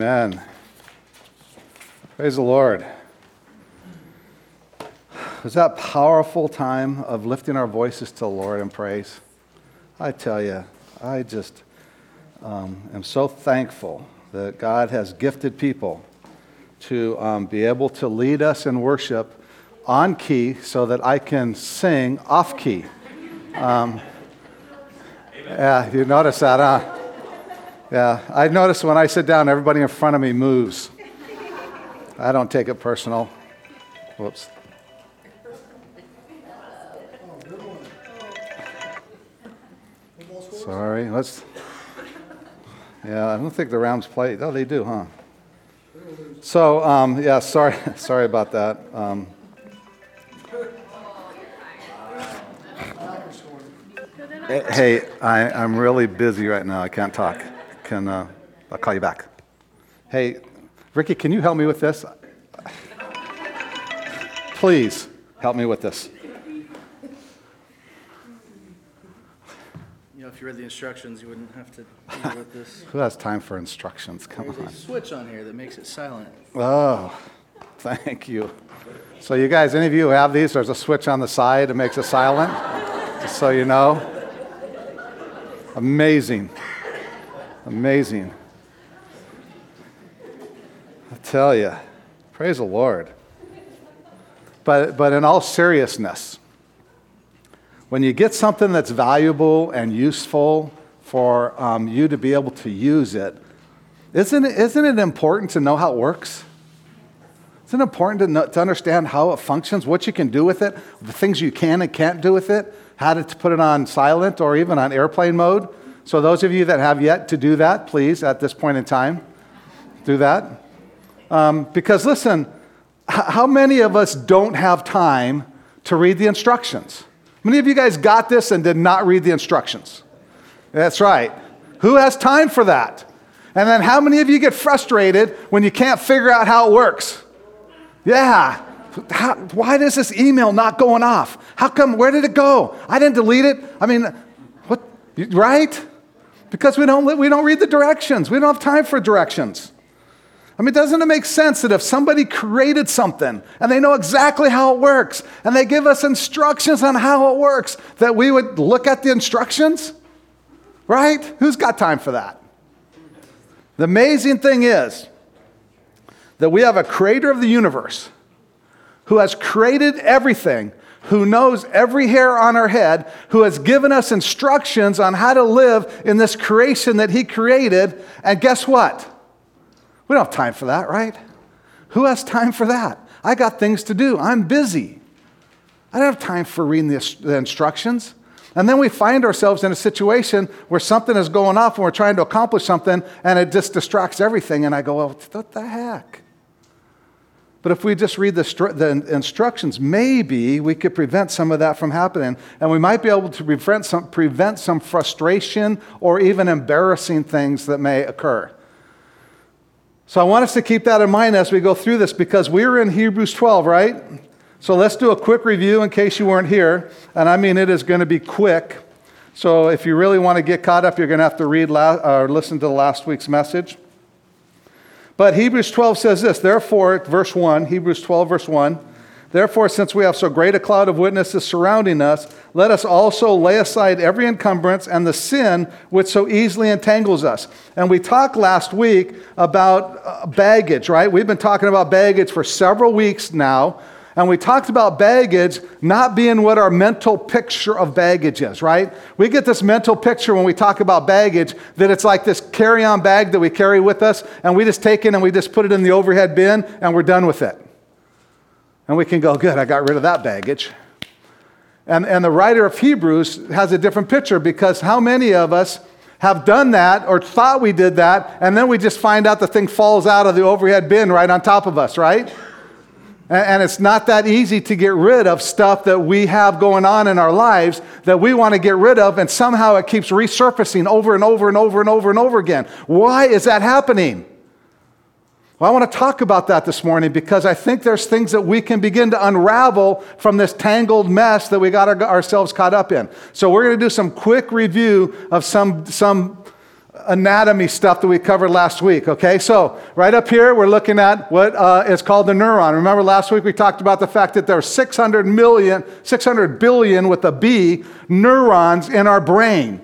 Amen. Praise the Lord. Was that powerful time of lifting our voices to the Lord in praise? I tell you, I just um, am so thankful that God has gifted people to um, be able to lead us in worship on key so that I can sing off key. Um, yeah, you notice that, huh? Yeah, I notice when I sit down, everybody in front of me moves. I don't take it personal. Whoops. Sorry, let's. Yeah, I don't think the Rams play. Oh, they do, huh? So, um, yeah, sorry, sorry about that. Um, hey, I, I'm really busy right now. I can't talk can, uh, I'll call you back. Hey, Ricky, can you help me with this? Please help me with this. You know, if you read the instructions, you wouldn't have to deal with this. Who has time for instructions? Come There's a on. switch on here that makes it silent. Oh, thank you. So, you guys, any of you who have these, there's a switch on the side that makes it silent, just so you know. Amazing. Amazing. I tell you, praise the Lord. But, but in all seriousness, when you get something that's valuable and useful for um, you to be able to use it, isn't it, isn't it important to know how it works? Isn't it important to, know, to understand how it functions, what you can do with it, the things you can and can't do with it, how to put it on silent or even on airplane mode? So, those of you that have yet to do that, please, at this point in time, do that. Um, because listen, how many of us don't have time to read the instructions? Many of you guys got this and did not read the instructions. That's right. Who has time for that? And then how many of you get frustrated when you can't figure out how it works? Yeah. How, why is this email not going off? How come? Where did it go? I didn't delete it. I mean, what? Right? Because we don't, we don't read the directions. We don't have time for directions. I mean, doesn't it make sense that if somebody created something and they know exactly how it works and they give us instructions on how it works, that we would look at the instructions? Right? Who's got time for that? The amazing thing is that we have a creator of the universe who has created everything who knows every hair on our head, who has given us instructions on how to live in this creation that He created. And guess what? We don't have time for that, right? Who has time for that? I got things to do. I'm busy. I don't have time for reading the, instructions. And then we find ourselves in a situation where something is going off and we're trying to accomplish something and it just distracts everything. And I go, well, what the heck? But if we just read the, the, instructions, maybe we could prevent some of that from happening. And we might be able to prevent some, prevent some frustration or even embarrassing things that may occur. So I want us to keep that in mind as we go through this because we're in Hebrews 12, right? So let's do a quick review in case you weren't here. And I mean, it is going to be quick. So if you really want to get caught up, you're going to have to read la- or listen to last week's message. But Hebrews 12 says this, therefore, verse 1, Hebrews 12, verse 1, therefore, since we have so great a cloud of witnesses surrounding us, let us also lay aside every encumbrance and the sin which so easily entangles us. And we talked last week about uh, baggage, right? We've been talking about baggage for several weeks now. And we talked about baggage not being what our mental picture of baggage is, right? We get this mental picture when we talk about baggage that it's like this carry on bag that we carry with us, and we just take it and we just put it in the overhead bin and we're done with it. And we can go, good, I got rid of that baggage. And, and the writer of Hebrews has a different picture because how many of us have done that or thought we did that, and then we just find out the thing falls out of the overhead bin right on top of us, right? And it's not that easy to get rid of stuff that we have going on in our lives that we want to get rid of, and somehow it keeps resurfacing over and over and over and over and over again. Why is that happening? Well, I want to talk about that this morning because I think there's things that we can begin to unravel from this tangled mess that we got our, ourselves caught up in. So, we're going to do some quick review of some, some anatomy stuff that we covered last week, okay? So, right up here, we're looking at what uh, is called the neuron. Remember last week we talked about the fact that there are 600 million, 600 billion with a B neurons in our brain.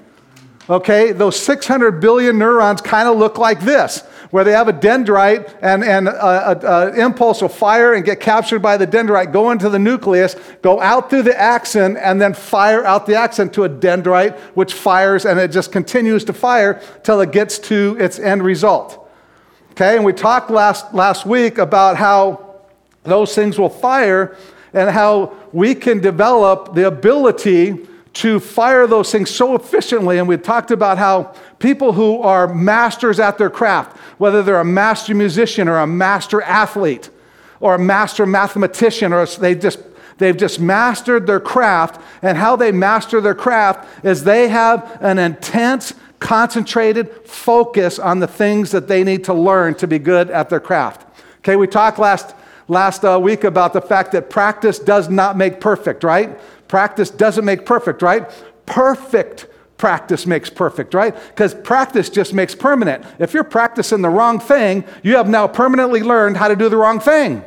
Okay, those 600 billion neurons kind of look like this, where they have a dendrite and, an uh, uh, uh, impulse will fire and get captured by the dendrite, go into the nucleus, go out through the axon, and then fire out the axon to a dendrite, which fires and it just continues to fire till it gets to its end result. Okay, and we talked last, last week about how those things will fire and how we can develop the ability to fire those things so efficiently. And we talked about how people who are masters at their craft, whether they're a master musician or a master athlete or a master mathematician, or they just They've just mastered their craft, and how they master their craft is they have an intense, concentrated focus on the things that they need to learn to be good at their craft. Okay, we talked last, last uh, week about the fact that practice does not make perfect, right? Practice doesn't make perfect, right? Perfect practice makes perfect, right? Because practice just makes permanent. If you're practicing the wrong thing, you have now permanently learned how to do the wrong thing.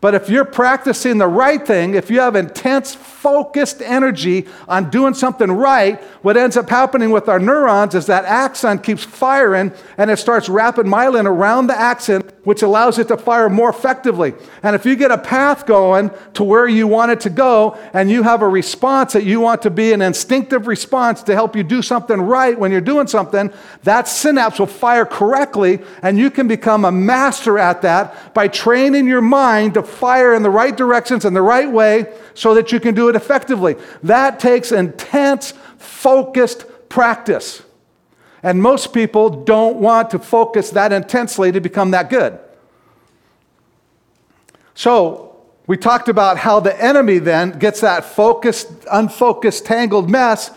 But if you're practicing the right thing, if you have intense, focused energy on doing something right, what ends up happening with our neurons is that axon keeps firing and it starts wrapping myelin around the axon, which allows it to fire more effectively. And if you get a path going to where you want it to go and you have a response that you want to be an instinctive response to help you do something right when you're doing something, that synapse will fire correctly and you can become a master at that by training your mind to fire in the right directions and the right way so that you can do it effectively. That takes intense, focused practice. And most people don't want to focus that intensely to become that good. So, we talked about how the enemy then gets that focused, unfocused, tangled mess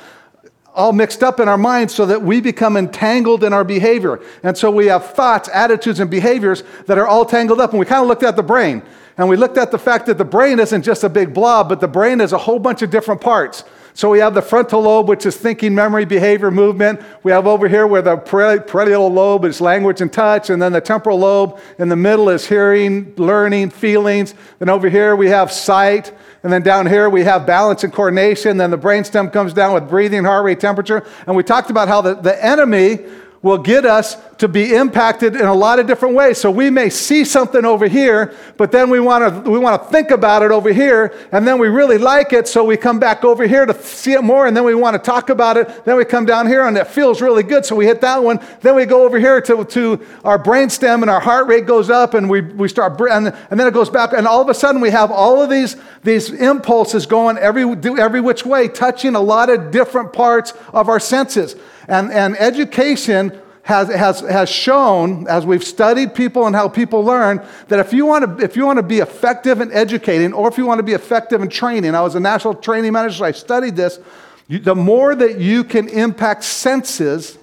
all mixed up in our minds so that we become entangled in our behavior. And so we have thoughts, attitudes, and behaviors that are all tangled up. And we kind of looked at the brain. And we looked at the fact that the brain isn't just a big blob, but the brain is a whole bunch of different parts. So we have the frontal lobe, which is thinking, memory, behavior, movement. We have over here where the parietal lobe is language and touch, and then the temporal lobe in the middle is hearing, learning, feelings. Then over here we have sight, and then down here we have balance and coordination. Then the brainstem comes down with breathing, heart rate, temperature. And we talked about how the, the enemy will get us to be impacted in a lot of different ways. So we may see something over here, but then we want to we want to think about it over here, and then we really like it, so we come back over here to see it more, and then we want to talk about it. Then we come down here, and it feels really good, so we hit that one. Then we go over here to, to our brainstem, and our heart rate goes up, and we, we start, and, and then it goes back, and all of a sudden we have all of these, these impulses going every, every which way, touching a lot of different parts of our senses. And, and education has, has, has shown, as we've studied people and how people learn, that if you, want to, if you want to be effective in educating or if you want to be effective in training, I was a national training manager, I studied this, you, the more that you can impact senses,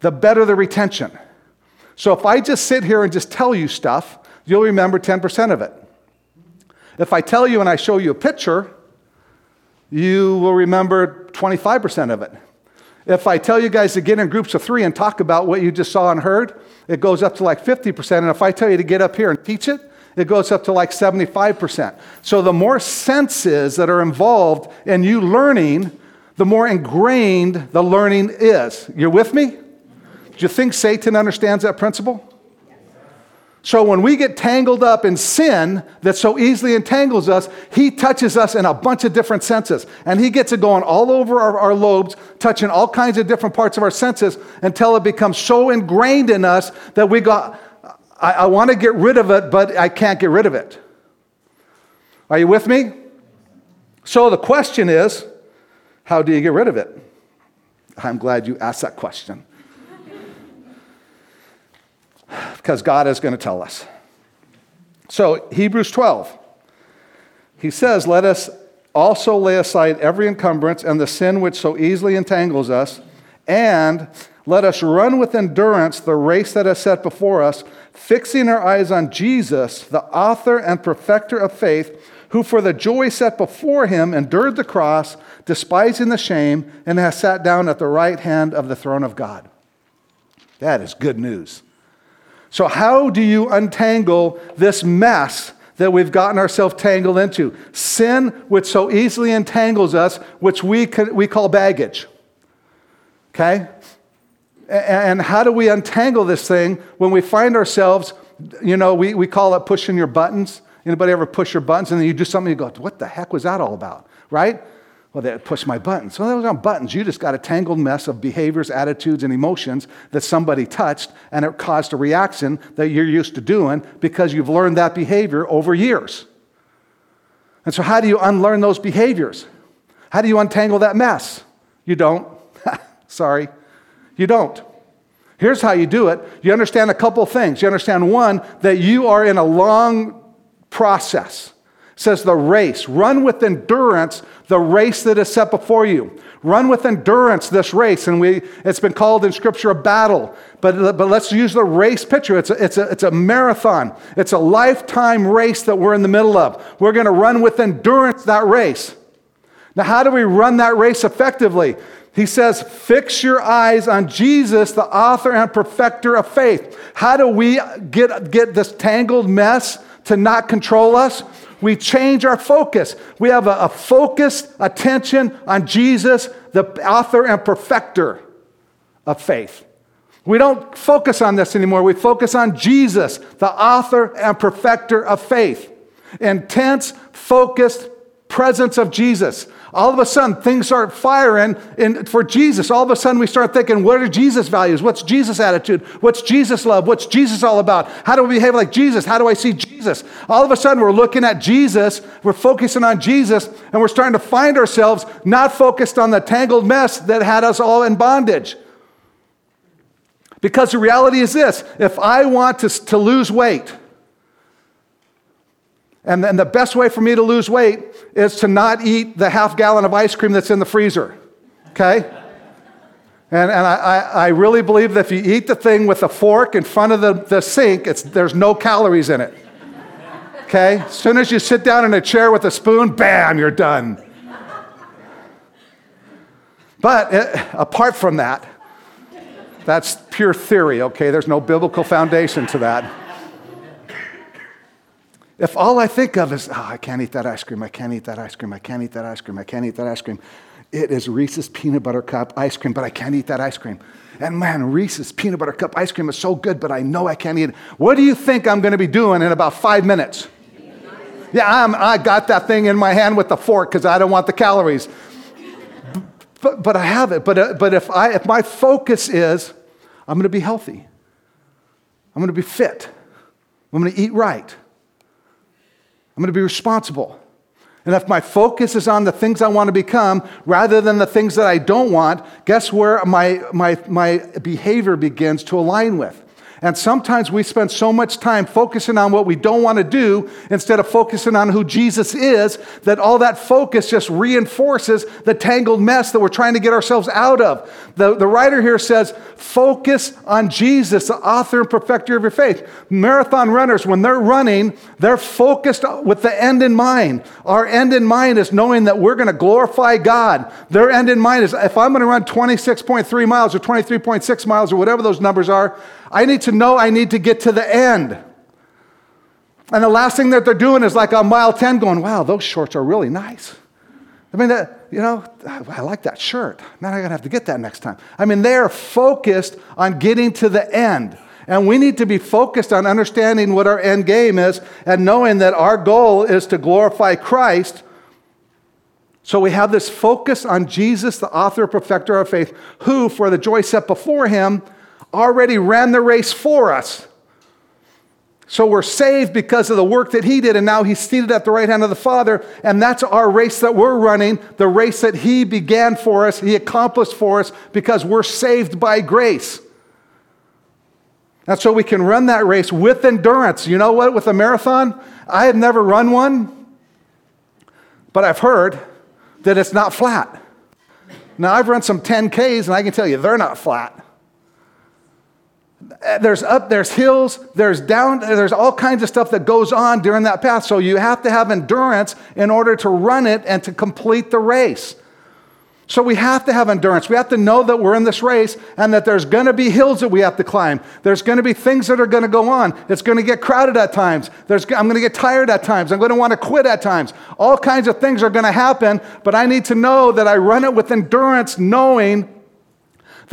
the better the retention. So if I just sit here and just tell you stuff, you'll remember 10% of it. If I tell you and I show you a picture, you will remember 25% of it. If I tell you guys to get in groups of three and talk about what you just saw and heard, it goes up to like 50%. And if I tell you to get up here and teach it, it goes up to like 75%. So the more senses that are involved in you learning, the more ingrained the learning is. You're with me? Do you think Satan understands that principle? So when we get tangled up in sin that so easily entangles us, he touches us in a bunch of different senses. And he gets it going all over our, our, lobes, touching all kinds of different parts of our senses until it becomes so ingrained in us that we go, I, I want to get rid of it, but I can't get rid of it. Are you with me? So the question is, how do you get rid of it? I'm glad you asked that question because God is going to tell us. So, Hebrews 12, he says, Let us also lay aside every encumbrance and the sin which so easily entangles us, and let us run with endurance the race that is set before us, fixing our eyes on Jesus, the author and perfecter of faith who for the joy set before him endured the cross, despising the shame, and has sat down at the right hand of the throne of God. That is good news. So, how do you untangle this mess that we've gotten ourselves tangled into? Sin, which so easily entangles us, which we, we call baggage. Okay? And how do we untangle this thing when we find ourselves, you know, we, we call it pushing your buttons. Anybody ever push your buttons and then you do something you go, what the heck was that all about? Right? Well, they pushed my buttons. Well, those aren't buttons. You just got a tangled mess of behaviors, attitudes, and emotions that somebody touched and it caused a reaction that you're used to doing because you've learned that behavior over years. And so, how do you unlearn those behaviors? How do you untangle that mess? You don't. Sorry. You don't. Here's how you do it you understand a couple things. You understand, one, that you are in a long process. Says the race. Run with endurance the race that is set before you. Run with endurance this race. And we, it's been called in Scripture a battle. But, but let's use the race picture. It's a, it's, a, it's a marathon, it's a lifetime race that we're in the middle of. We're going to run with endurance that race. Now, how do we run that race effectively? He says, Fix your eyes on Jesus, the author and perfecter of faith. How do we get, get this tangled mess to not control us? We change our focus. We have a, a focused attention on Jesus, the author and perfecter of faith. We don't focus on this anymore. We focus on Jesus, the author and perfecter of faith. Intense, focused presence of Jesus all of a sudden things start firing in, for Jesus. All of a sudden we start thinking, what are Jesus' values? What's Jesus' attitude? What's Jesus' love? What's Jesus all about? How do we behave like Jesus? How do I see Jesus? All of a sudden we're looking at Jesus, we're focusing on Jesus, and we're starting to find ourselves not focused on the tangled mess that had us all in bondage. Because the reality is this if I want to, to lose weight, and then the best way for me to lose weight is to not eat the half gallon of ice cream that's in the freezer. Okay? And, and I, I really believe that if you eat the thing with a fork in front of the, the sink, it's, there's no calories in it. Okay? As soon as you sit down in a chair with a spoon, bam, you're done. But it, eh, apart from that, that's pure theory, okay? There's no biblical foundation to that. If all I think of is, oh, I can't eat that ice cream, I can't eat that ice cream, I can't eat that ice cream, I can't eat that ice cream, it is Reese's peanut butter cup ice cream, but I can't eat that ice cream. And man, Reese's peanut butter cup ice cream is so good, but I know I can't eat it. What do you think I'm going to be doing in about five minutes? Yeah, I'm, I got that thing in my hand with the fork because I don't want the calories. But, but I have it. But, uh, but if, I, if my focus is, I'm going to be healthy, I'm going to be fit, I'm going to eat right. I'm going to be responsible. And if my focus is on the things I want to become rather than the things that I don't want, guess where my, my, my behavior begins to align with? And sometimes we spend so much time focusing on what we don't want to do instead of focusing on who Jesus is that all that focus just reinforces the tangled mess that we're trying to get ourselves out of. The, the writer here says, focus on Jesus, the author and perfecter of your faith. Marathon runners, when they're running, they're focused with the end in mind. Our end in mind is knowing that we're going to glorify God. Their end in mind is if I'm going to run 26.3 miles or 23.6 miles or whatever those numbers are, I need to know I need to get to the end. And the last thing that they're doing is like on mile 10 going, wow, those shorts are really nice. I mean, that, you know, I like that shirt. Man, I'm going to have to get that next time. I mean, they're focused on getting to the end. And we need to be focused on understanding what our end game is and knowing that our goal is to glorify Christ. So we have this focus on Jesus, the author and perfecter of faith, who, for the joy set before him, already ran the race for us. So we're saved because of the work that he did, and now he's seated at the right hand of the Father, and that's our race that we're running, the race that he began for us, he accomplished for us because we're saved by grace. And so we can run that race with endurance. You know what? With a marathon, I have never run one, but I've heard that it's not flat. Now, I've run some 10Ks, and I can tell you they're not flat. There's up, there's hills, there's down, there's all kinds of stuff that goes on during that path. So you have to have endurance in order to run it and to complete the race. So we have to have endurance. We have to know that we're in this race and that there's going to be hills that we have to climb. There's going to be things that are going to go on. It's going to get crowded at times. There's, I'm going to get tired at times. I'm going to want to quit at times. All kinds of things are going to happen, but I need to know that I run it with endurance, knowing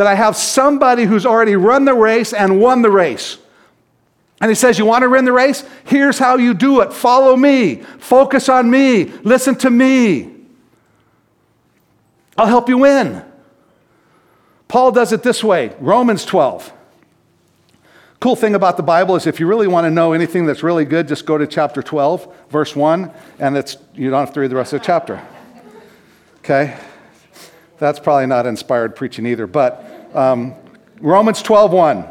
that I have somebody who's already run the race and won the race. And he says, You want to win the race? Here's how you do it. Follow me. Focus on me. Listen to me. I'll help you win. Paul does it this way Romans 12. Cool thing about the Bible is if you really want to know anything that's really good, just go to chapter 12, verse 1, and it's, you don't have to read the rest of the chapter. Okay? That's probably not inspired preaching either, but um, Romans 12, 1.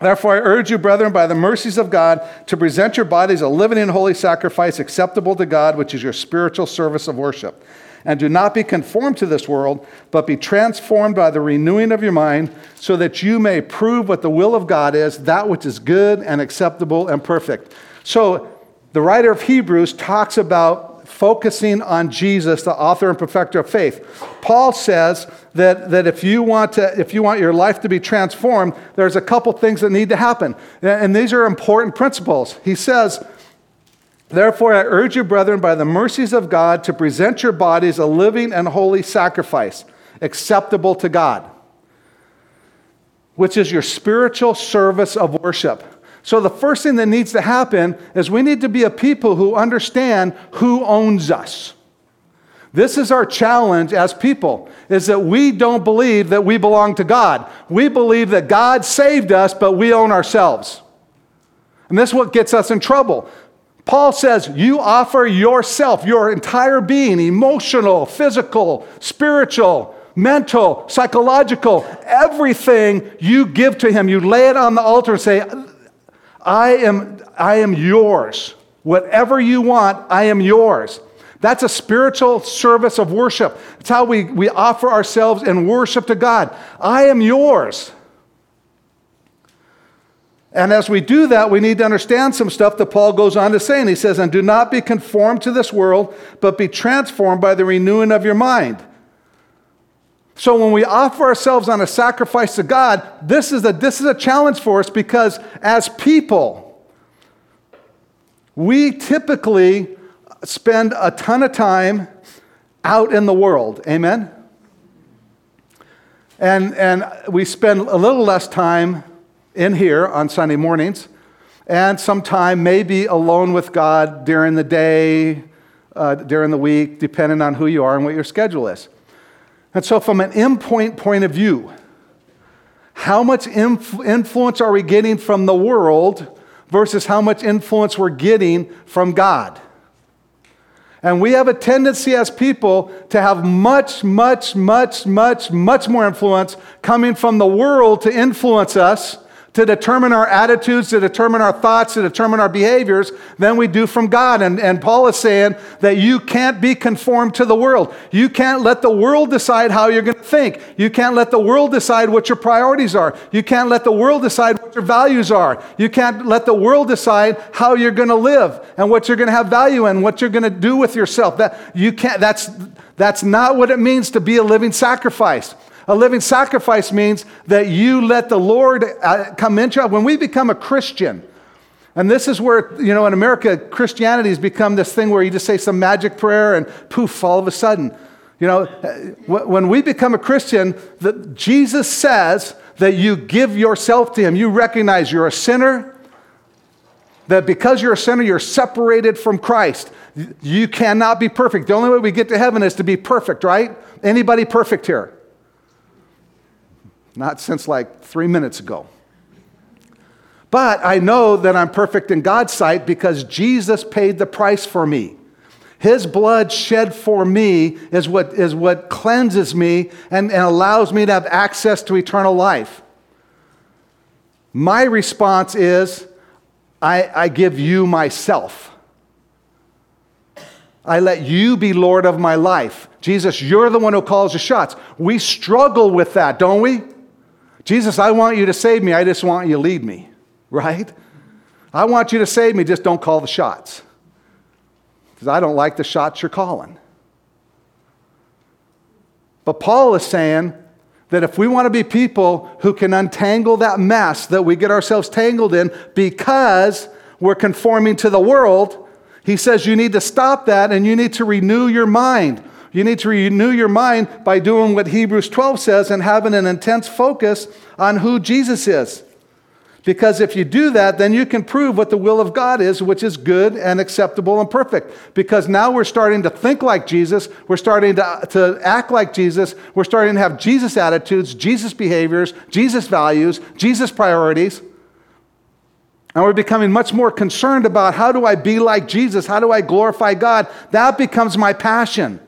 Therefore, I urge you, brethren, by the mercies of God, to present your bodies a living and holy sacrifice acceptable to God, which is your spiritual service of worship. And do not be conformed to this world, but be transformed by the renewing of your mind, so that you may prove what the will of God is, that which is good and acceptable and perfect. So, the writer of Hebrews talks about focusing on Jesus, the author and perfecter of faith. Paul says that, that if, you want to, if you want your life to be transformed, there's a couple things that need to happen. And these are important principles. He says, Therefore, I urge you, brethren, by the mercies of God, to present your bodies a living and holy sacrifice, acceptable to God, which is your spiritual service of worship. So, the first thing that needs to happen is we need to be a people who understand who owns us. This is our challenge as people is that we don't believe that we belong to God. We believe that God saved us, but we own ourselves. And this is what gets us in trouble. Paul says, You offer yourself, your entire being, emotional, physical, spiritual, mental, psychological, everything you give to him. You lay it on the altar and say, I am, I am yours. Whatever you want, I am yours. That's a spiritual service of worship. It's how we, we offer ourselves in worship to God. I am yours. And as we do that, we need to understand some stuff that Paul goes on to say. And he says, And do not be conformed to this world, but be transformed by the renewing of your mind. So when we offer ourselves on a sacrifice to God, this is a, this is a challenge for us because as people, we typically spend a ton of time out in the world. Amen? And, and we spend a little less time in here on Sunday mornings, and some time maybe alone with God during the day, uh, during the week, depending on who you are and what your schedule is. And so, from an endpoint point of view, how much inf- influence are we getting from the world versus how much influence we're getting from God? And we have a tendency as people to have much, much, much, much, much more influence coming from the world to influence us to determine our attitudes, to determine our thoughts, to determine our behaviors than we do from God. And, and Paul is saying that you can't be conformed to the world. You can't let the world decide how you're going to think. You can't let the world decide what your priorities are. You can't let the world decide what your values are. You can't let the world decide how you're going to live and what you're going to have value in, what you're going to do with yourself. That, you can't, that's, that's not what it means to be a living sacrifice. A living sacrifice means that you let the Lord uh, come into it. When we become a Christian, and this is where, you know, in America, Christianity has become this thing where you just say some magic prayer and poof, all of a sudden. You know, uh, when we become a Christian, that Jesus says that you give yourself to Him. You recognize you're a sinner, that because you're a sinner, you're separated from Christ. You cannot be perfect. The only way we get to heaven is to be perfect, right? Anybody perfect here? Not since like three minutes ago. But I know that I'm perfect in God's sight because Jesus paid the price for me. His blood shed for me is what, is what cleanses me and, and allows me to have access to eternal life. My response is I, I give you myself. I let you be Lord of my life. Jesus, you're the one who calls the shots. We struggle with that, don't we? Jesus, I want you to save me. I just want you to lead me, right? I want you to save me. Just don't call the shots. Because I don't like the shots you're calling. But Paul is saying that if we want to be people who can untangle that mess that we get ourselves tangled in because we're conforming to the world, he says you need to stop that and you need to renew your mind. You need to renew your mind by doing what Hebrews 12 says and having an intense focus on who Jesus is. Because if you do that, then you can prove what the will of God is, which is good and acceptable and perfect. Because now we're starting to think like Jesus, we're starting to, to act like Jesus, we're starting to have Jesus attitudes, Jesus behaviors, Jesus values, Jesus priorities. And we're becoming much more concerned about how do I be like Jesus? How do I glorify God? That becomes my passion.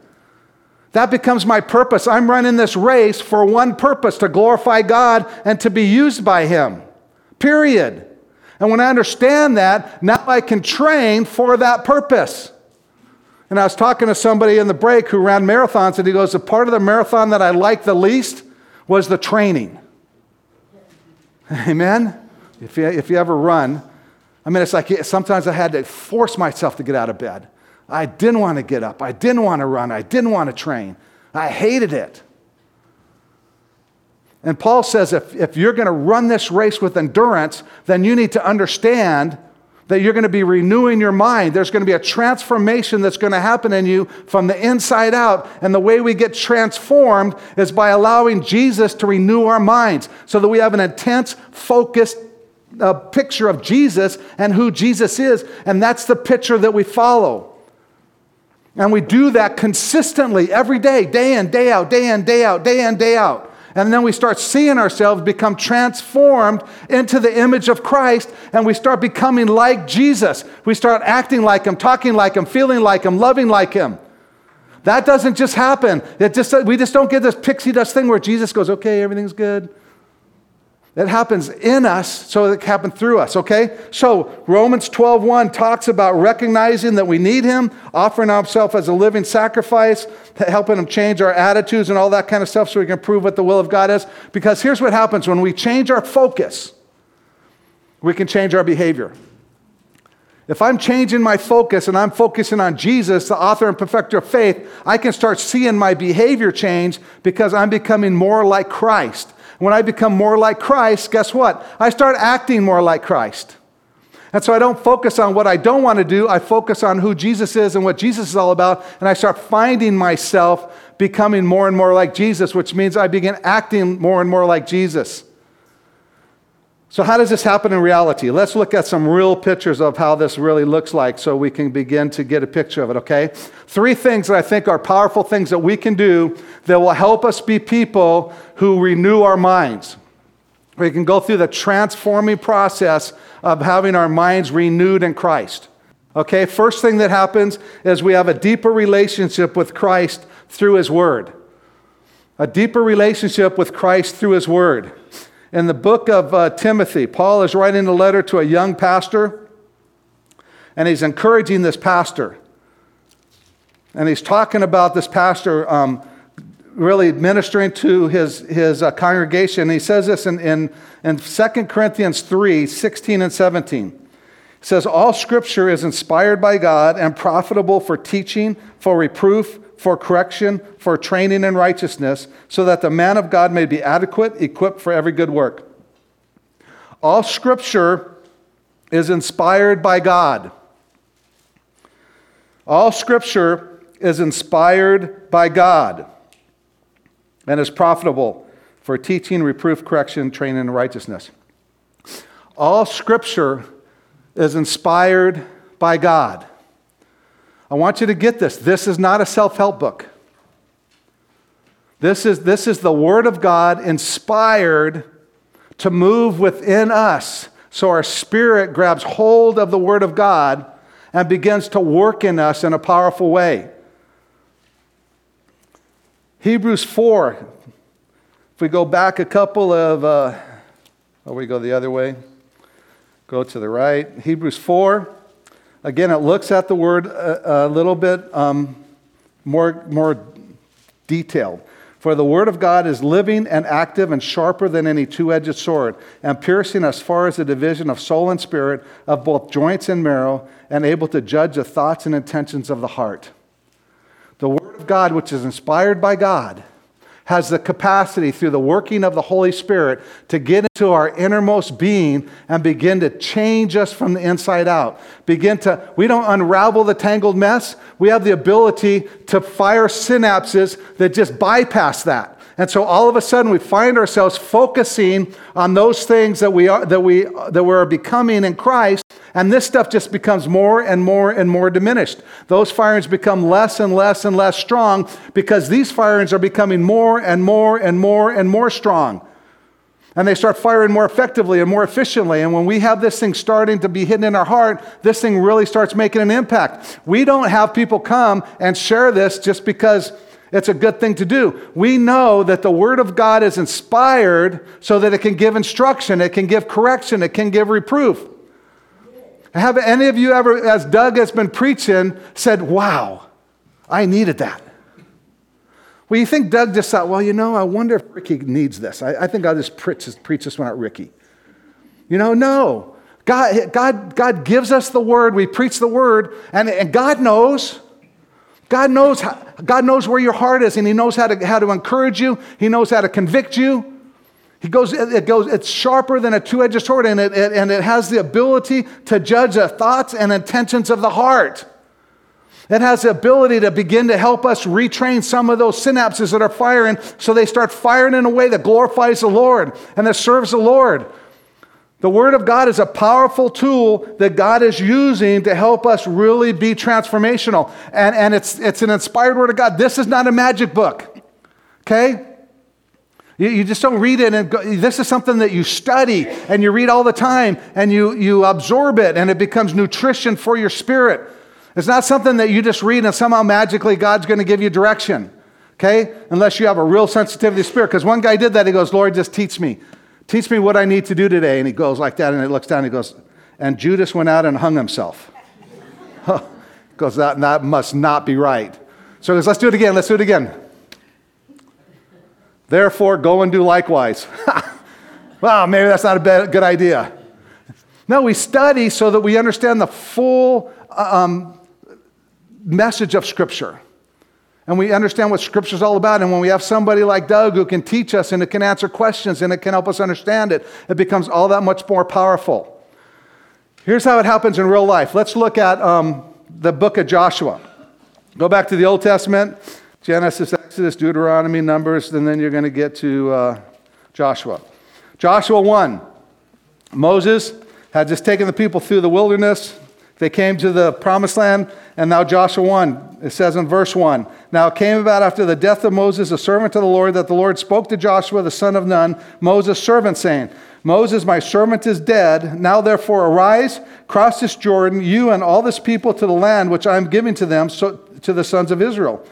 That becomes my purpose. I'm running this race for one purpose to glorify God and to be used by Him. Period. And when I understand that, now I can train for that purpose. And I was talking to somebody in the break who ran marathons, and he goes, The part of the marathon that I liked the least was the training. Amen? If you, if you ever run, I mean, it's like sometimes I had to force myself to get out of bed. I didn't want to get up. I didn't want to run. I didn't want to train. I hated it. And Paul says if, if you're going to run this race with endurance, then you need to understand that you're going to be renewing your mind. There's going to be a transformation that's going to happen in you from the inside out. And the way we get transformed is by allowing Jesus to renew our minds so that we have an intense, focused uh, picture of Jesus and who Jesus is. And that's the picture that we follow. And we do that consistently every day, day in, day out, day in, day out, day in, day out. And then we start seeing ourselves become transformed into the image of Christ, and we start becoming like Jesus. We start acting like Him, talking like Him, feeling like Him, loving like Him. That doesn't just happen. It just, we just don't get this pixie dust thing where Jesus goes, okay, everything's good. That happens in us, so it can happen through us, okay? So Romans 12:1 talks about recognizing that we need him, offering ourselves as a living sacrifice, helping him change our attitudes and all that kind of stuff so we can prove what the will of God is. Because here's what happens when we change our focus, we can change our behavior. If I'm changing my focus and I'm focusing on Jesus, the author and perfecter of faith, I can start seeing my behavior change because I'm becoming more like Christ. When I become more like Christ, guess what? I start acting more like Christ. And so I don't focus on what I don't want to do. I focus on who Jesus is and what Jesus is all about. And I start finding myself becoming more and more like Jesus, which means I begin acting more and more like Jesus. So, how does this happen in reality? Let's look at some real pictures of how this really looks like so we can begin to get a picture of it, okay? Three things that I think are powerful things that we can do that will help us be people who renew our minds. We can go through the transforming process of having our minds renewed in Christ. Okay, first thing that happens is we have a deeper relationship with Christ through His Word. A deeper relationship with Christ through His Word. In the book of uh, Timothy, Paul is writing a letter to a young pastor, and he's encouraging this pastor. And he's talking about this pastor um, really ministering to his, his uh, congregation. He says this in, in, in 2 Corinthians 3 16 and 17. It says, All scripture is inspired by God and profitable for teaching, for reproof, for correction, for training in righteousness, so that the man of God may be adequate, equipped for every good work. All scripture is inspired by God. All scripture is inspired by God and is profitable for teaching, reproof, correction, training in righteousness. All scripture is inspired by God. I want you to get this. This is not a self help book. This is, this is the Word of God inspired to move within us. So our spirit grabs hold of the Word of God and begins to work in us in a powerful way. Hebrews 4. If we go back a couple of, uh, oh, we go the other way. Go to the right. Hebrews 4. Again, it looks at the word a, a little bit um, more, more detailed. For the word of God is living and active and sharper than any two edged sword, and piercing as far as the division of soul and spirit, of both joints and marrow, and able to judge the thoughts and intentions of the heart. The word of God, which is inspired by God, has the capacity through the working of the Holy Spirit to get into our innermost being and begin to change us from the inside out. Begin to, we don't unravel the tangled mess. We have the ability to fire synapses that just bypass that. And so all of a sudden we find ourselves focusing on those things that we are, that we, that we're becoming in Christ. And this stuff just becomes more and more and more diminished. Those firings become less and less and less strong because these firings are becoming more and more and more and more strong. And they start firing more effectively and more efficiently. And when we have this thing starting to be hidden in our heart, this thing really starts making an impact. We don't have people come and share this just because it's a good thing to do. We know that the Word of God is inspired so that it can give instruction, it can give correction, it can give reproof. Have any of you ever, as Doug has been preaching, said, Wow, I needed that? Well, you think Doug just thought, Well, you know, I wonder if Ricky needs this. I, I think I'll just preach, preach this one at Ricky. You know, no. God, God, God gives us the word, we preach the word, and, and God knows. God knows, how, God knows where your heart is, and He knows how to, how to encourage you. He knows how to convict you. He goes, it goes, it's sharper than a two-edged sword, and it, it, and it has the ability to judge the thoughts and intentions of the heart. It has the ability to begin to help us retrain some of those synapses that are firing so they start firing in a way that glorifies the Lord and that serves the Lord. The Word of God is a powerful tool that God is using to help us really be transformational. And, and it's, it's an inspired Word of God. This is not a magic book, okay? You, just don't read it and go, this is something that you study and you read all the time and you, you absorb it and it becomes nutrition for your spirit. It's not something that you just read and somehow magically God's going to give you direction, okay? Unless you have a real sensitivity spirit. Because one guy did that. He goes, Lord, just teach me. Teach me what I need to do today. And he goes like that, and he looks down and he goes, And Judas went out and hung himself. goes, that, that must not be right. So he goes, Let's do it again. Let's do it again. Therefore, go and do likewise. well, maybe that's not a bad, good idea. No, we study so that we understand the full um, message of Scripture and we understand what Scripture is all about. And when we have somebody like Doug who can teach us and it can answer questions and it can help us understand it, it becomes all that much more powerful. Here's how it happens in real life. Let's look at um, the book of Joshua. Go back to the Old Testament Genesis, Exodus, Deuteronomy, Numbers, and then you're going to get to uh, Joshua. Joshua 1. Moses had just taken the people through the wilderness. They came to the promised land, and now Joshua 1, it says in verse 1 Now it came about after the death of Moses, a servant of the Lord, that the Lord spoke to Joshua, the son of Nun, Moses' servant, saying, Moses, my servant, is dead. Now therefore arise, cross this Jordan, you and all this people to the land which I am giving to them, so, to the sons of Israel.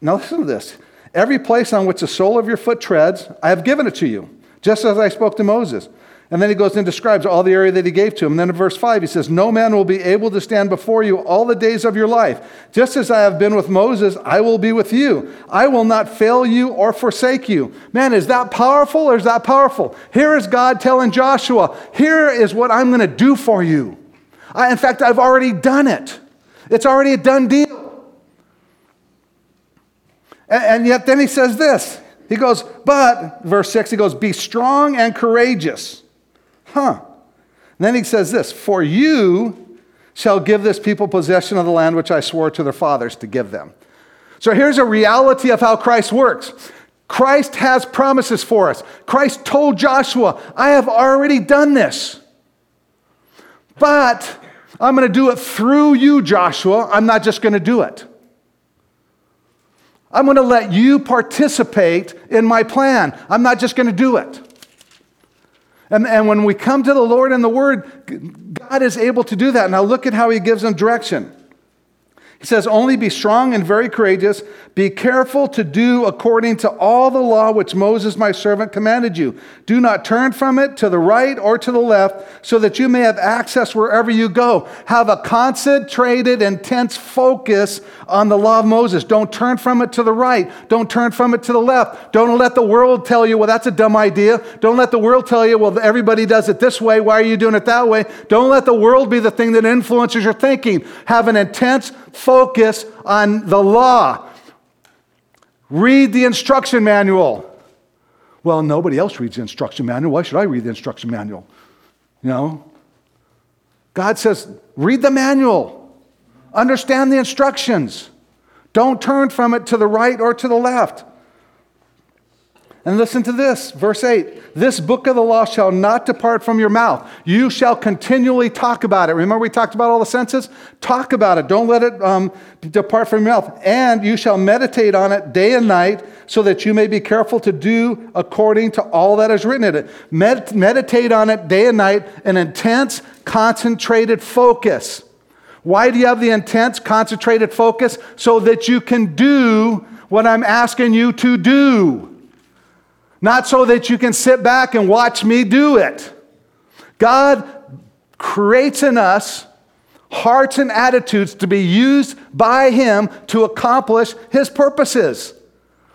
Now listen to this. Every place on which the sole of your foot treads, I have given it to you, just as I spoke to Moses. And then he goes and describes all the area that he gave to him. And then in verse 5, he says, No man will be able to stand before you all the days of your life. Just as I have been with Moses, I will be with you. I will not fail you or forsake you. Man, is that powerful or is that powerful? Here is God telling Joshua, Here is what I'm going to do for you. I, in fact, I've already done it, it's already a done deal. And, and yet then he says this. He goes, But, verse 6, he goes, Be strong and courageous. Huh. And then he says this For you shall give this people possession of the land which I swore to their fathers to give them. So here's a reality of how Christ works. Christ has promises for us. Christ told Joshua, I have already done this. But I'm going to do it through you, Joshua. I'm not just going to do it. I'm going to let you participate in my plan. I'm not just going to do it. And, and when we come to the Lord and the Word, God is able to do that. Now look at how He gives them direction. He says, Only be strong and very courageous. Be careful to do according to all the law which Moses, my servant, commanded you. Do not turn from it to the right or to the left, so that you may have access wherever you go. Have a concentrated, intense focus on the law of Moses. Don't turn from it to the right. Don't turn from it to the left. Don't let the world tell you, well, that's a dumb idea. Don't let the world tell you, well, everybody does it this way. Why are you doing it that way? Don't let the world be the thing that influences your thinking. Have an intense focus on the law. Read the instruction manual. Well, nobody else reads the instruction manual. Why should I read the instruction manual? You know? God says, read the manual, understand the instructions. Don't turn from it to the right or to the left. And listen to this, verse 8. This book of the law shall not depart from your mouth. You shall continually talk about it. Remember, we talked about all the senses? Talk about it. Don't let it um, depart from your mouth. And you shall meditate on it day and night, so that you may be careful to do according to all that is written in it. Med- meditate on it day and night, an intense, concentrated focus. Why do you have the intense, concentrated focus? So that you can do what I'm asking you to do not so that you can sit back and watch me do it. God creates in us hearts and attitudes to be used by Him to accomplish His purposes.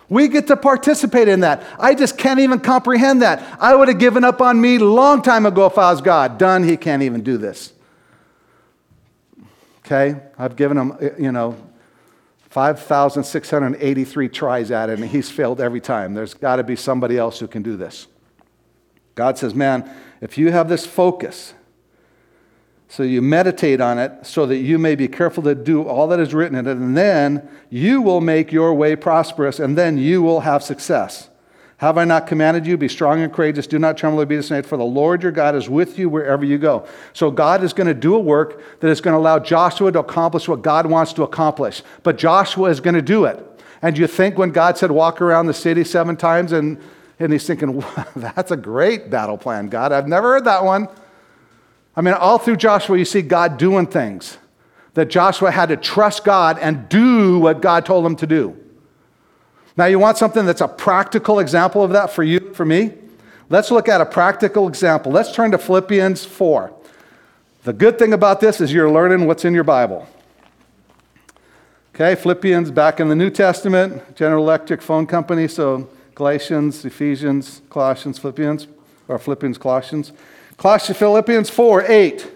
We get to participate in that. I just can't even comprehend that. I would have given up on me long time ago if I was God. Done, He can't even do this. Okay? I've given him, you know, 5,683 tries at it, and he's failed every time. There's got to be somebody else who can do this. God says, Man, if you have this focus, so you meditate on it so that you may be careful to do all that is written in it, and then you will make your way prosperous, and then you will have success. Have I not commanded you? Be strong and courageous. Do not tremble or be dismayed, for the Lord your God is with you wherever you go. So, God is going to do a work that is going to allow Joshua to accomplish what God wants to accomplish. But Joshua is going to do it. And you think when God said, walk around the city seven times, and, and he's thinking, that's a great battle plan, God. I've never heard that one. I mean, all through Joshua, you see God doing things that Joshua had to trust God and do what God told him to do. Now, you want something that's a practical example of that for you, for me? Let's look at a practical example. Let's turn to Philippians 4. The good thing about this is you're learning what's in your Bible. Okay, Philippians back in the New Testament, General Electric phone company, so Galatians, Ephesians, Colossians, Philippians, or Philippians, Colossians. Colossians, Philippians 4 8.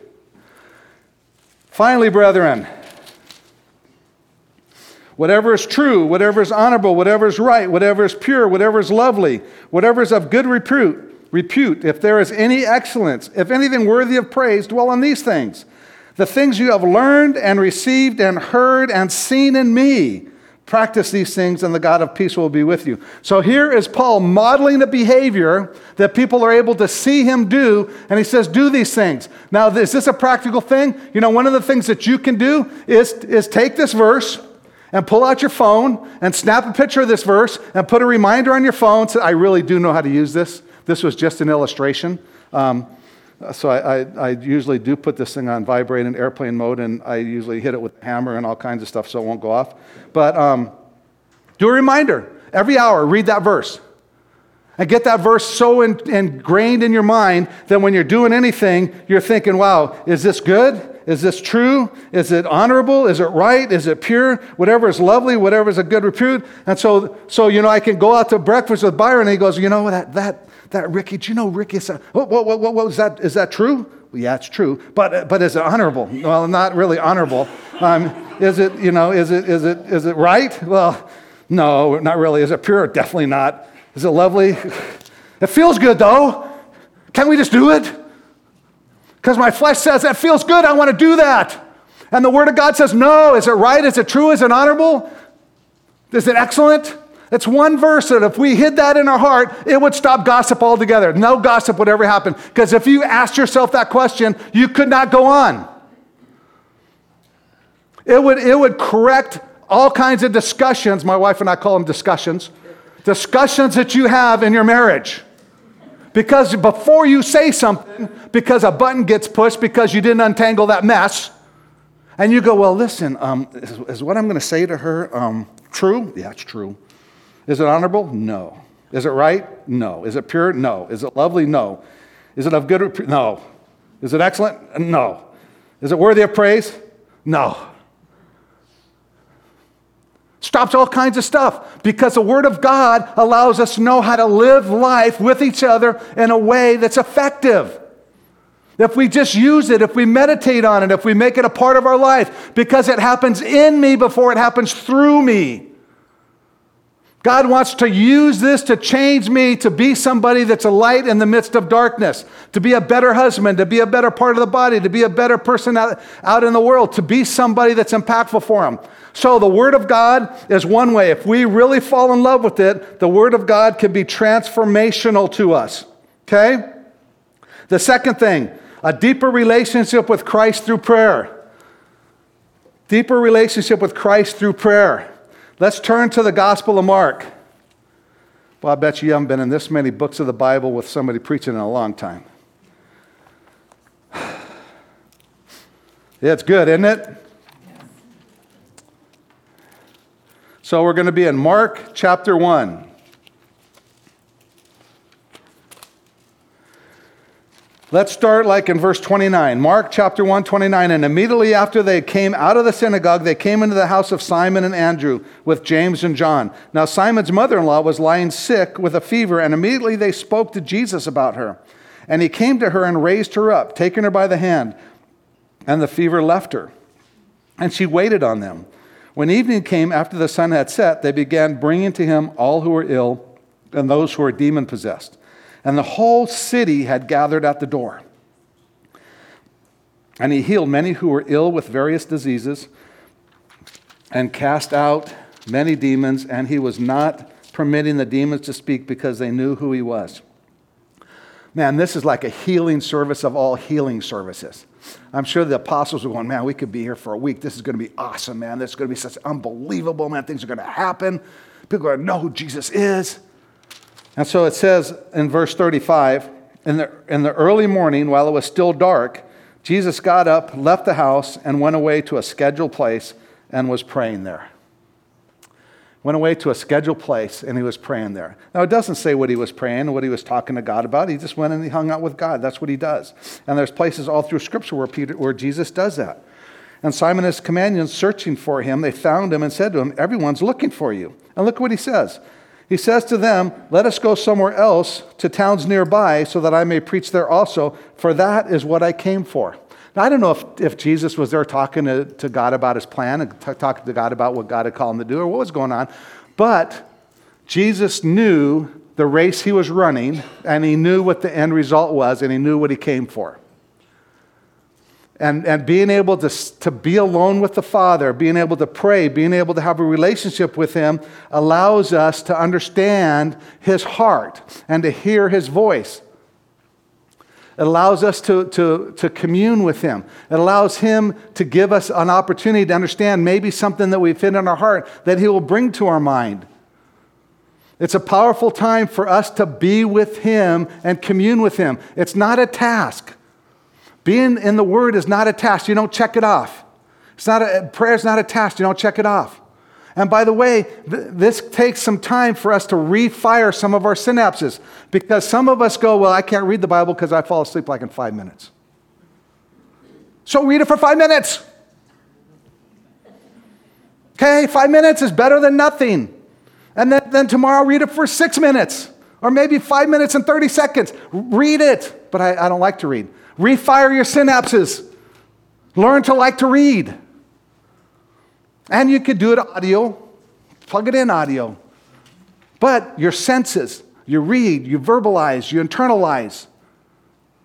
Finally, brethren, Whatever is true, whatever is honorable, whatever is right, whatever is pure, whatever is lovely, whatever is of good repute, repute, if there is any excellence, if anything worthy of praise, dwell on these things. The things you have learned and received and heard and seen in me. Practice these things, and the God of peace will be with you. So here is Paul modeling a behavior that people are able to see him do, and he says, Do these things. Now, is this a practical thing? You know, one of the things that you can do is, is take this verse and pull out your phone and snap a picture of this verse and put a reminder on your phone. So I really do know how to use this. This was just an illustration. Um, so I, I, I, usually do put this thing on vibrate and airplane mode, and I usually hit it with a hammer and all kinds of stuff so it won't go off. But um, do a reminder every hour, read that verse. And get that verse so in, ingrained in your mind that when you're doing anything, you're thinking, wow, is this good? Is this true? Is it honorable? Is it right? Is it pure? Whatever is lovely, whatever is a good repute. And so, so you know, I can go out to breakfast with Byron and he goes, you know, that, that, that Ricky, do you know Ricky? What, what, what, what was that? Is that true? Well, yeah, it's true. But, but is it honorable? Well, not really honorable. Um, is it, you know, is it, is it, is it right? Well, no, not really. Is it pure? Definitely not. Is it lovely? It feels good though. Can't we just do it? Because my flesh says, that feels good, I want to do that. And the Word of God says, no, is it right? Is it true? Is it honorable? Is it excellent? It's one verse that if we hid that in our heart, it would stop gossip altogether. No gossip would ever happen. Because if you asked yourself that question, you could not go on. It would, it would correct all kinds of discussions. My wife and I call them discussions. Discussions that you have in your marriage. Because before you say something, because a button gets pushed because you didn't untangle that mess, And you go, well, listen, um, is, is what I'm going to say to her um, true? Yeah, it's true. Is it honorable? No. Is it right? No. Is it pure? No. Is it lovely? No. Is it of good? No. Is it excellent? No. Is it worthy of praise? No. Stops all kinds of stuff because the Word of God allows us to know how to live life with each other in a way that's effective. If we just use it, if we meditate on it, if we make it a part of our life, because it happens in me before it happens through me. God wants to use this to change me to be somebody that's a light in the midst of darkness, to be a better husband, to be a better part of the body, to be a better person out, out in the world, to be somebody that's impactful for Him. So, the Word of God is one way. If we really fall in love with it, the Word of God can be transformational to us. Okay? The second thing, a deeper relationship with Christ through prayer. Deeper relationship with Christ through prayer. Let's turn to the Gospel of Mark. Well, I bet you haven't been in this many books of the Bible with somebody preaching in a long time. It's good, isn't it? So we're going to be in Mark chapter 1. Let's start like in verse 29. Mark chapter 1, 29. And immediately after they came out of the synagogue, they came into the house of Simon and Andrew with James and John. Now, Simon's mother in law was lying sick with a fever, and immediately they spoke to Jesus about her. And he came to her and raised her up, taking her by the hand, and the fever left her. And she waited on them. When evening came after the sun had set, they began bringing to him all who were ill and those who were demon possessed and the whole city had gathered at the door. And he healed many who were ill with various diseases and cast out many demons, and he was not permitting the demons to speak because they knew who he was. Man, this is like a healing service of all healing services. I'm sure the apostles were going, man, we could be here for a week. This is going to be awesome, man. This is going to be such unbelievable, man. Things are going to happen. People are going to know who Jesus is. And so it says in verse 35 in the, in the early morning, while it was still dark, Jesus got up, left the house, and went away to a scheduled place and was praying there. Went away to a scheduled place and he was praying there. Now, it doesn't say what he was praying, what he was talking to God about. He just went and he hung out with God. That's what he does. And there's places all through Scripture where, Peter, where Jesus does that. And Simon and his companions searching for him, they found him and said to him, Everyone's looking for you. And look what he says. He says to them, Let us go somewhere else to towns nearby so that I may preach there also, for that is what I came for. Now, I don't know if, if Jesus was there talking to, to God about his plan and t- talking to God about what God had called him to do or what was going on, but Jesus knew the race he was running and he knew what the end result was and he knew what he came for. And, and being able to, to be alone with the Father, being able to pray, being able to have a relationship with Him allows us to understand His heart and to hear His voice. It allows us to, to, to commune with Him. It allows Him to give us an opportunity to understand maybe something that we've in our heart that He will bring to our mind. It's a powerful time for us to be with Him and commune with Him. It's not a task. Being in the Word is not a task. You don't check it off. It's not a, prayer is not a task. You don't check it off. And by the way, th- this takes some time for us to refire some of our synapses because some of us go, Well, I can't read the Bible because I fall asleep like in five minutes. So read it for five minutes. Okay, five minutes is better than nothing. And then, then tomorrow, read it for six minutes or maybe five minutes and 30 seconds. Read it. But I, I don't like to read. Refire your synapses. Learn to like to read. And you could do it audio, plug it in audio. But your senses, you read, you verbalize, you internalize.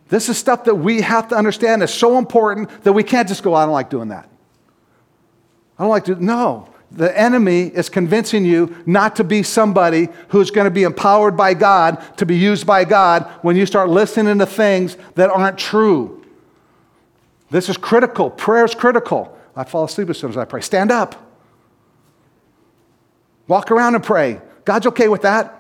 This is stuff that we have to understand is so important that we can't just go, I don't like doing that. I don't like to, no. The enemy is convincing you not to be somebody who's going to be empowered by God, to be used by God, when you start listening to things that aren't true. This is critical. Prayer is critical. I fall asleep as soon as I pray. Stand up. Walk around and pray. God's okay with that.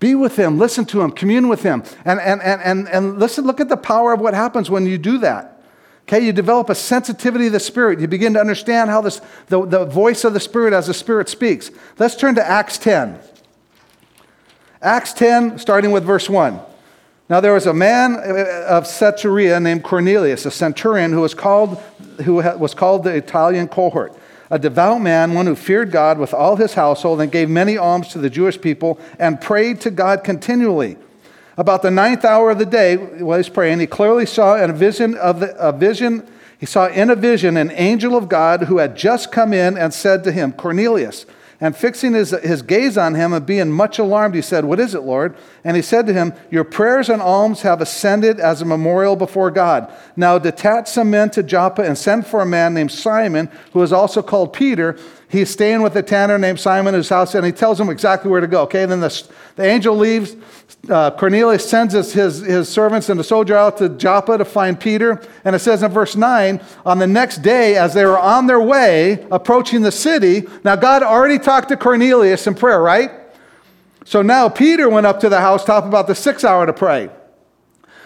Be with Him, listen to Him, commune with Him. And, and, and, and, and listen, look at the power of what happens when you do that. Okay, you develop a sensitivity of the Spirit. You begin to understand how this, the, the voice of the Spirit as the Spirit speaks. Let's turn to Acts 10. Acts 10, starting with verse 1. Now there was a man uh, uh, of Caesarea named Cornelius, a centurion who was called, who was called the Italian cohort, a devout man, one who feared God with all his household and gave many alms to the Jewish people and prayed to God continually. About the ninth hour of the day, while he's praying, he clearly saw in a vision of the, a vision. He saw in a vision an angel of God who had just come in and said to him, Cornelius. And fixing his, his gaze on him and being much alarmed, he said, What is it, Lord? And he said to him, Your prayers and alms have ascended as a memorial before God. Now detach some men to Joppa and send for a man named Simon, who is also called Peter. He's staying with a tanner named Simon, whose house, and he tells him exactly where to go. Okay, and then the, the angel leaves uh, Cornelius sends his, his, his servants and a soldier out to Joppa to find Peter. And it says in verse 9, on the next day, as they were on their way approaching the city, now God already talked to Cornelius in prayer, right? So now Peter went up to the housetop about the sixth hour to pray.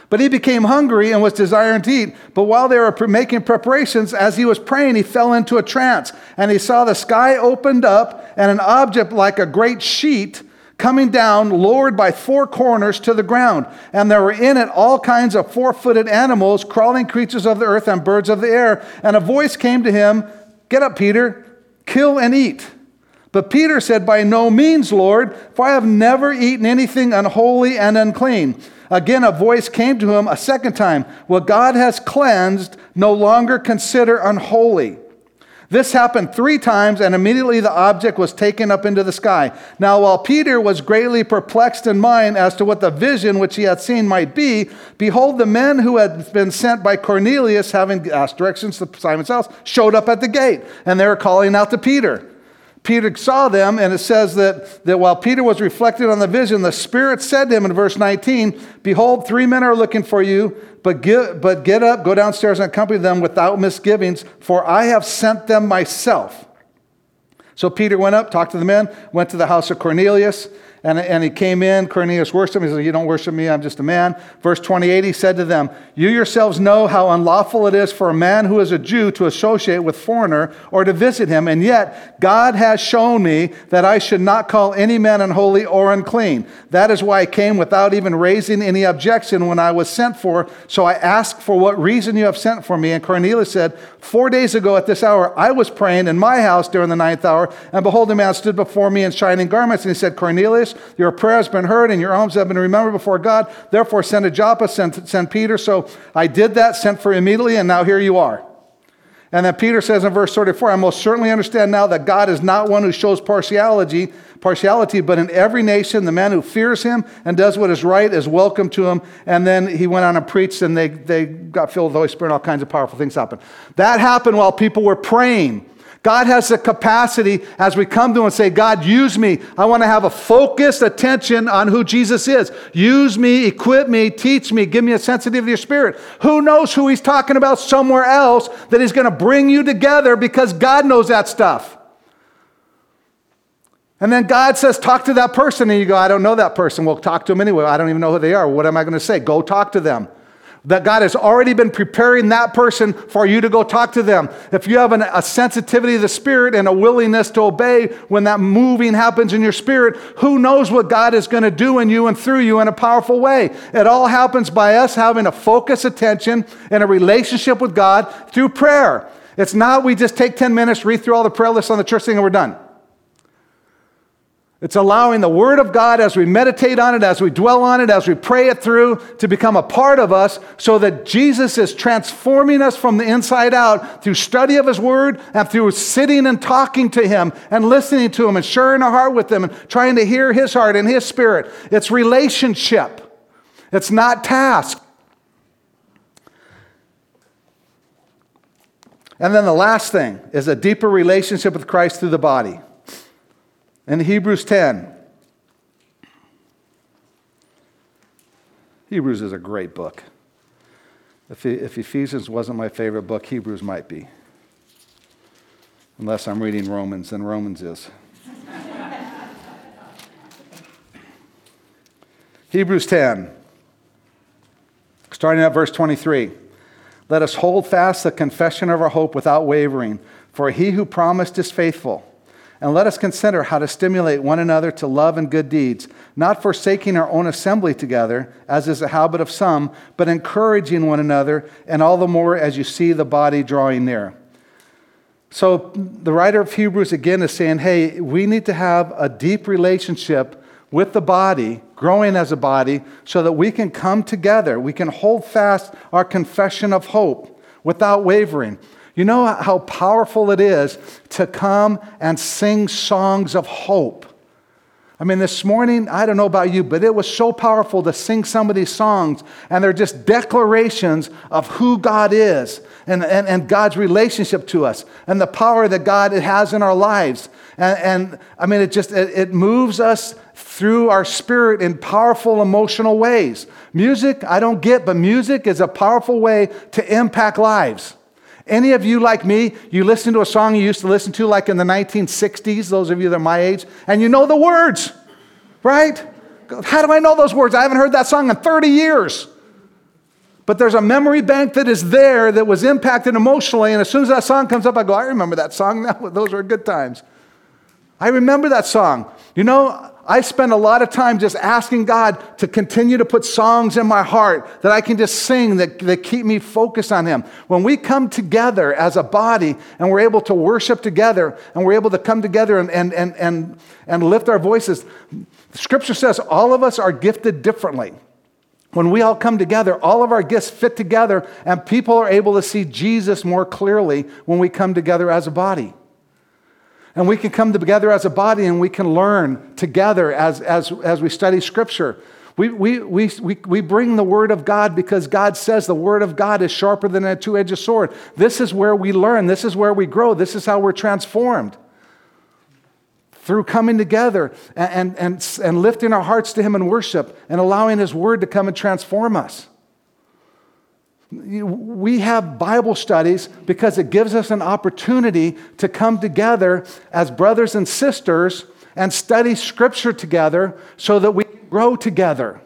But he became hungry and was desiring to eat. But while they were making preparations, as he was praying, he fell into a trance. And he saw the sky opened up and an object like a great sheet coming down, lowered by four corners to the ground. And there were in it all kinds of four footed animals, crawling creatures of the earth, and birds of the air. And a voice came to him Get up, Peter, kill and eat. But Peter said, By no means, Lord, for I have never eaten anything unholy and unclean. Again, a voice came to him a second time What God has cleansed, no longer consider unholy. This happened three times, and immediately the object was taken up into the sky. Now, while Peter was greatly perplexed in mind as to what the vision which he had seen might be, behold, the men who had been sent by Cornelius, having asked directions to Simon's house, showed up at the gate, and they were calling out to Peter. Peter saw them, and it says that, that while Peter was reflecting on the vision, the Spirit said to him in verse 19, Behold, three men are looking for you, but get, but get up, go downstairs, and accompany them without misgivings, for I have sent them myself. So Peter went up, talked to the men, went to the house of Cornelius. And, and he came in, Cornelius worshiped him. He said, You don't worship me, I'm just a man. Verse 28, he said to them, You yourselves know how unlawful it is for a man who is a Jew to associate with foreigner or to visit him. And yet, God has shown me that I should not call any man unholy or unclean. That is why I came without even raising any objection when I was sent for. So I asked for what reason you have sent for me. And Cornelius said, Four days ago at this hour, I was praying in my house during the ninth hour, and behold, a man stood before me in shining garments. And he said, Cornelius, your prayer has been heard and your alms have been remembered before God. Therefore, send a Joppa, send, send Peter. So I did that, sent for immediately, and now here you are. And then Peter says in verse 34, I most certainly understand now that God is not one who shows partiality, partiality, but in every nation, the man who fears him and does what is right is welcome to him. And then he went on and preached, and they, they got filled with the Holy Spirit, and all kinds of powerful things happened. That happened while people were praying. God has the capacity as we come to Him and say, God, use me. I want to have a focused attention on who Jesus is. Use me, equip me, teach me, give me a sensitivity of spirit. Who knows who He's talking about somewhere else that He's going to bring you together because God knows that stuff. And then God says, talk to that person. And you go, I don't know that person. Well, talk to them anyway. I don't even know who they are. What am I going to say? Go talk to them that God has already been preparing that person for you to go talk to them. If you have an, a sensitivity of the Spirit and a willingness to obey when that moving happens in your spirit, who knows what God is going to do in you and through you in a powerful way? It all happens by us having a focused attention and a relationship with God through prayer. It's not we just take 10 minutes, read through all the prayer lists on the church thing, and we're done. It's allowing the Word of God as we meditate on it, as we dwell on it, as we pray it through to become a part of us so that Jesus is transforming us from the inside out through study of His Word and through sitting and talking to Him and listening to Him and sharing our heart with Him and trying to hear His heart and His Spirit. It's relationship, it's not task. And then the last thing is a deeper relationship with Christ through the body. In Hebrews 10, Hebrews is a great book. If, if Ephesians wasn't my favorite book, Hebrews might be. Unless I'm reading Romans, then Romans is. Hebrews 10, starting at verse 23. Let us hold fast the confession of our hope without wavering, for he who promised is faithful. And let us consider how to stimulate one another to love and good deeds, not forsaking our own assembly together, as is the habit of some, but encouraging one another, and all the more as you see the body drawing near. So the writer of Hebrews again is saying, hey, we need to have a deep relationship with the body, growing as a body, so that we can come together. We can hold fast our confession of hope without wavering. You know how powerful it is to come and sing songs of hope. I mean, this morning, I don't know about you, but it was so powerful to sing some of these songs, and they're just declarations of who God is and, and, and God's relationship to us and the power that God has in our lives. And, and I mean, it just it, it moves us through our spirit in powerful emotional ways. Music, I don't get, but music is a powerful way to impact lives. Any of you like me, you listen to a song you used to listen to like in the 1960s, those of you that are my age, and you know the words, right? How do I know those words? I haven't heard that song in 30 years. But there's a memory bank that is there that was impacted emotionally, and as soon as that song comes up, I go, I remember that song. those were good times. I remember that song. You know, I spend a lot of time just asking God to continue to put songs in my heart that I can just sing that, that keep me focused on Him. When we come together as a body and we're able to worship together and we're able to come together and, and, and, and, and lift our voices, Scripture says all of us are gifted differently. When we all come together, all of our gifts fit together, and people are able to see Jesus more clearly when we come together as a body. And we can come together as a body and we can learn together as, as, as we study Scripture. We, we, we, we, we bring the Word of God because God says the Word of God is sharper than a two edged sword. This is where we learn, this is where we grow, this is how we're transformed. Through coming together and, and, and, and lifting our hearts to Him in worship and allowing His Word to come and transform us. We have Bible studies because it gives us an opportunity to come together as brothers and sisters and study Scripture together so that we can grow together.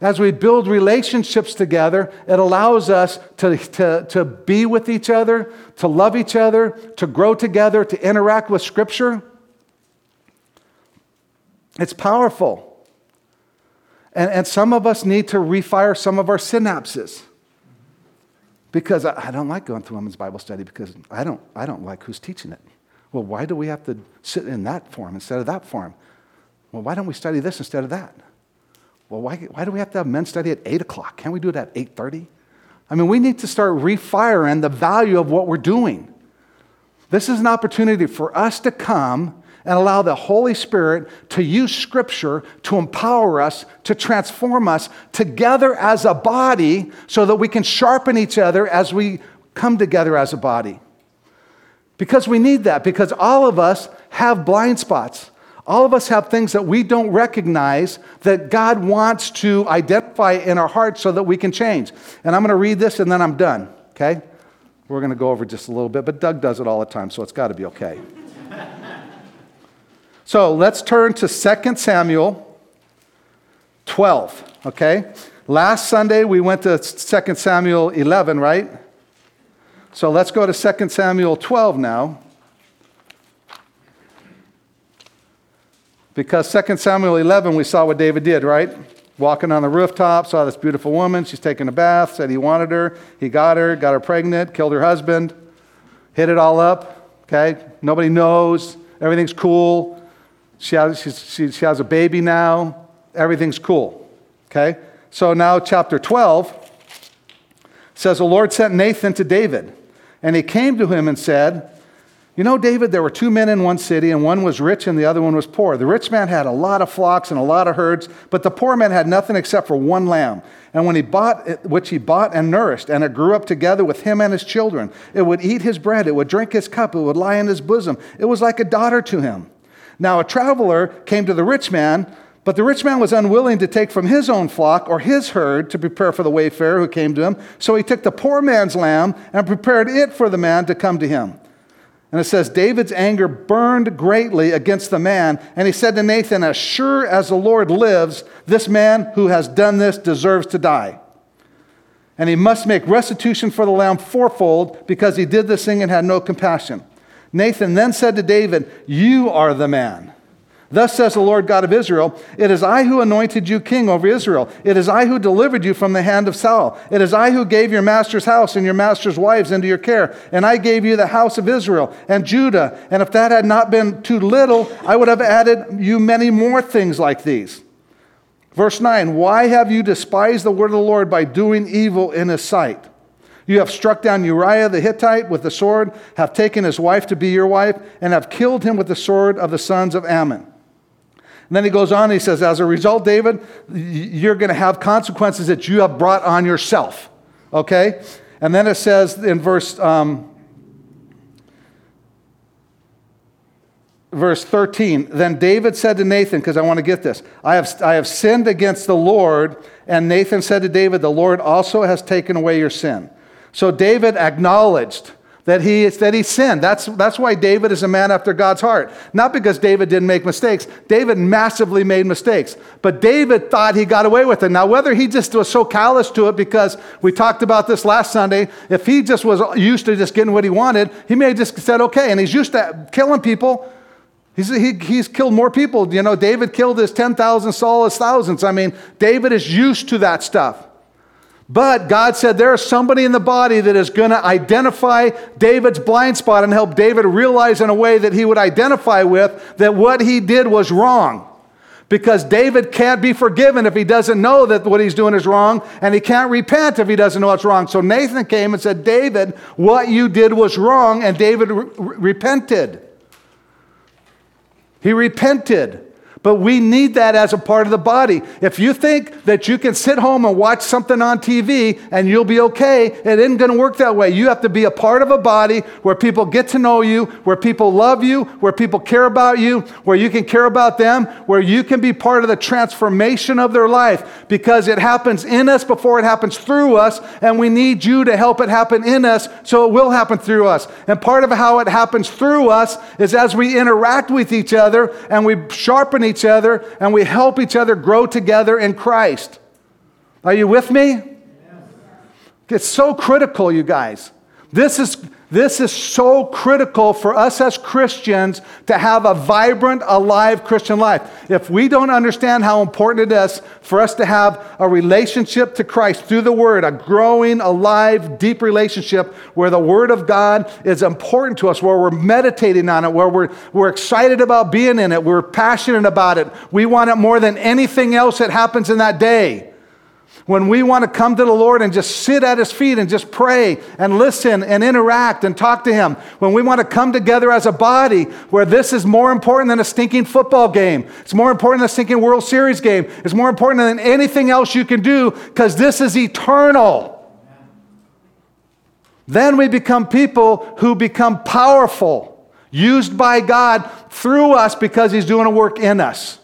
As we build relationships together, it allows us to, to, to be with each other, to love each other, to grow together, to interact with Scripture. It's powerful. And, and some of us need to refire some of our synapses because I, don't like going through women's Bible study because I don't, I don't like who's teaching it. Well, why do we have to sit in that form instead of that form? Well, why don't we study this instead of that? Well, why, why do we have to have men study at 8 o'clock? Can't we do it at 8.30? I mean, we need to start refiring the value of what we're doing. This is an opportunity for us to come and allow the Holy Spirit to use Scripture to empower us, to transform us together as a body so that we can sharpen each other as we come together as a body. Because we need that, because all of us have blind spots. All of us have things that we don't recognize that God wants to identify in our hearts so that we can change. And I'm going to read this and then I'm done, okay? We're going to go over just a little bit, but Doug does it all the time, so it's got to be okay. So let's turn to 2 Samuel 12, okay? Last Sunday we went to 2 Samuel 11, right? So let's go to 2 Samuel 12 now. Because 2 Samuel 11, we saw what David did, right? Walking on the rooftop, saw this beautiful woman. She's taking a bath, said he wanted her. He got her, got her pregnant, killed her husband, hit it all up, okay? Nobody knows. Everything's cool. She has, she, she has a baby now. Everything's cool. Okay? So now, chapter 12 says, The Lord sent Nathan to David, and he came to him and said, You know, David, there were two men in one city, and one was rich and the other one was poor. The rich man had a lot of flocks and a lot of herds, but the poor man had nothing except for one lamb. And when he bought it, which he bought and nourished, and it grew up together with him and his children, it would eat his bread, it would drink his cup, it would lie in his bosom. It was like a daughter to him. Now, a traveler came to the rich man, but the rich man was unwilling to take from his own flock or his herd to prepare for the wayfarer who came to him. So he took the poor man's lamb and prepared it for the man to come to him. And it says, David's anger burned greatly against the man, and he said to Nathan, As sure as the Lord lives, this man who has done this deserves to die. and he must make restitution for the lamb fourfold because he did this thing and had no compassion. Nathan then said to David, You are the man. Thus says the Lord God of Israel It is I who anointed you king over Israel. It is I who delivered you from the hand of Saul. It is I who gave your master's house and your master's wives into your care. And I gave you the house of Israel and Judah. And if that had not been too little, I would have added you many more things like these. Verse 9 Why have you despised the word of the Lord by doing evil in his sight? You have struck down Uriah the Hittite with the sword, have taken his wife to be your wife, and have killed him with the sword of the sons of Ammon. And then he goes on, he says, As a result, David, you're going to have consequences that you have brought on yourself. Okay? And then it says in verse, um, verse 13 Then David said to Nathan, because I want to get this, I have, I have sinned against the Lord. And Nathan said to David, The Lord also has taken away your sin. So David acknowledged that he, that he sinned. That's, that's why David is a man after God's heart. Not because David didn't make mistakes. David massively made mistakes. But David thought he got away with it. Now, whether he just was so callous to it because we talked about this last Sunday, if he just was used to just getting what he wanted, he may have just said, okay. And he's used to killing people. He's, he, he's killed more people. You know, David killed his 10,000, Saul his thousands. I mean, David is used to that stuff. But God said there is somebody in the body that is going to identify David's blind spot and help David realize in a way that he would identify with that what he did was wrong. Because David can't be forgiven if he doesn't know that what he's doing is wrong, and he can't repent if he doesn't know it's wrong. So Nathan came and said, David, what you did was wrong, and David re- repented. He repented. But we need that as a part of the body. If you think that you can sit home and watch something on TV and you'll be okay, it isn't going to work that way. You have to be a part of a body where people get to know you, where people love you, where people care about you, where you can care about them, where you can be part of the transformation of their life because it happens in us before it happens through us, and we need you to help it happen in us so it will happen through us. And part of how it happens through us is as we interact with each other and we sharpen each other and we help each other grow together in Christ. Are you with me? It's so critical, you guys. This is, this is so critical for us as Christians to have a vibrant, alive Christian life. If we don't understand how important it is for us to have a relationship to Christ through the Word, a growing, alive, deep relationship where the Word of God is important to us, where we're meditating on it, where we're, we're excited about being in it, we're passionate about it, we want it more than anything else that happens in that day when we want to come to the Lord and just sit at His feet and just pray and listen and interact and talk to Him, when we want to come together as a body where this is more important than a stinking football game, it's more important than a stinking World Series game, it's more important than anything else you can do because this is eternal. Then we become people who become powerful, used by God through us because He's doing a work in us.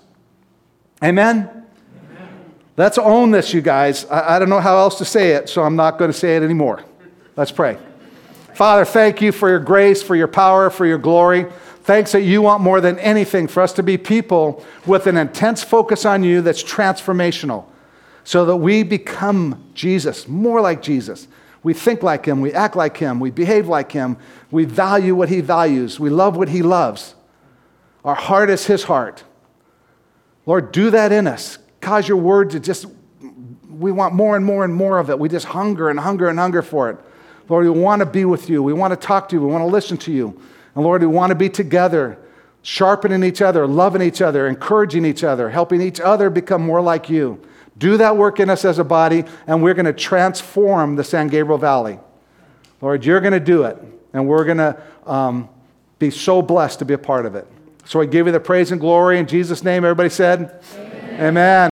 Amen? Let's own this, you guys. I, I, don't know how else to say it, so I'm not going to say it anymore. Let's pray. Father, thank you for your grace, for your power, for your glory. Thanks that you want more than anything for us to be people with an intense focus on you that's transformational so that we become Jesus, more like Jesus. We think like him, we act like him, we behave like him, we value what he values, we love what he loves. Our heart is his heart. Lord, do that in us cause your word to just, we want more and more and more of it. We just hunger and hunger and hunger for it. Lord, we want to be with you. We want to talk to you. We want to listen to you. And Lord, we want to be together, sharpening each other, loving each other, encouraging each other, helping each other become more like you. Do that work in us as a body, and we're going to transform the San Gabriel Valley. Lord, you're going to do it, and we're going to um, be so blessed to be a part of it. So I give you the praise and glory in Jesus' name. Everybody said, Amen. Amen.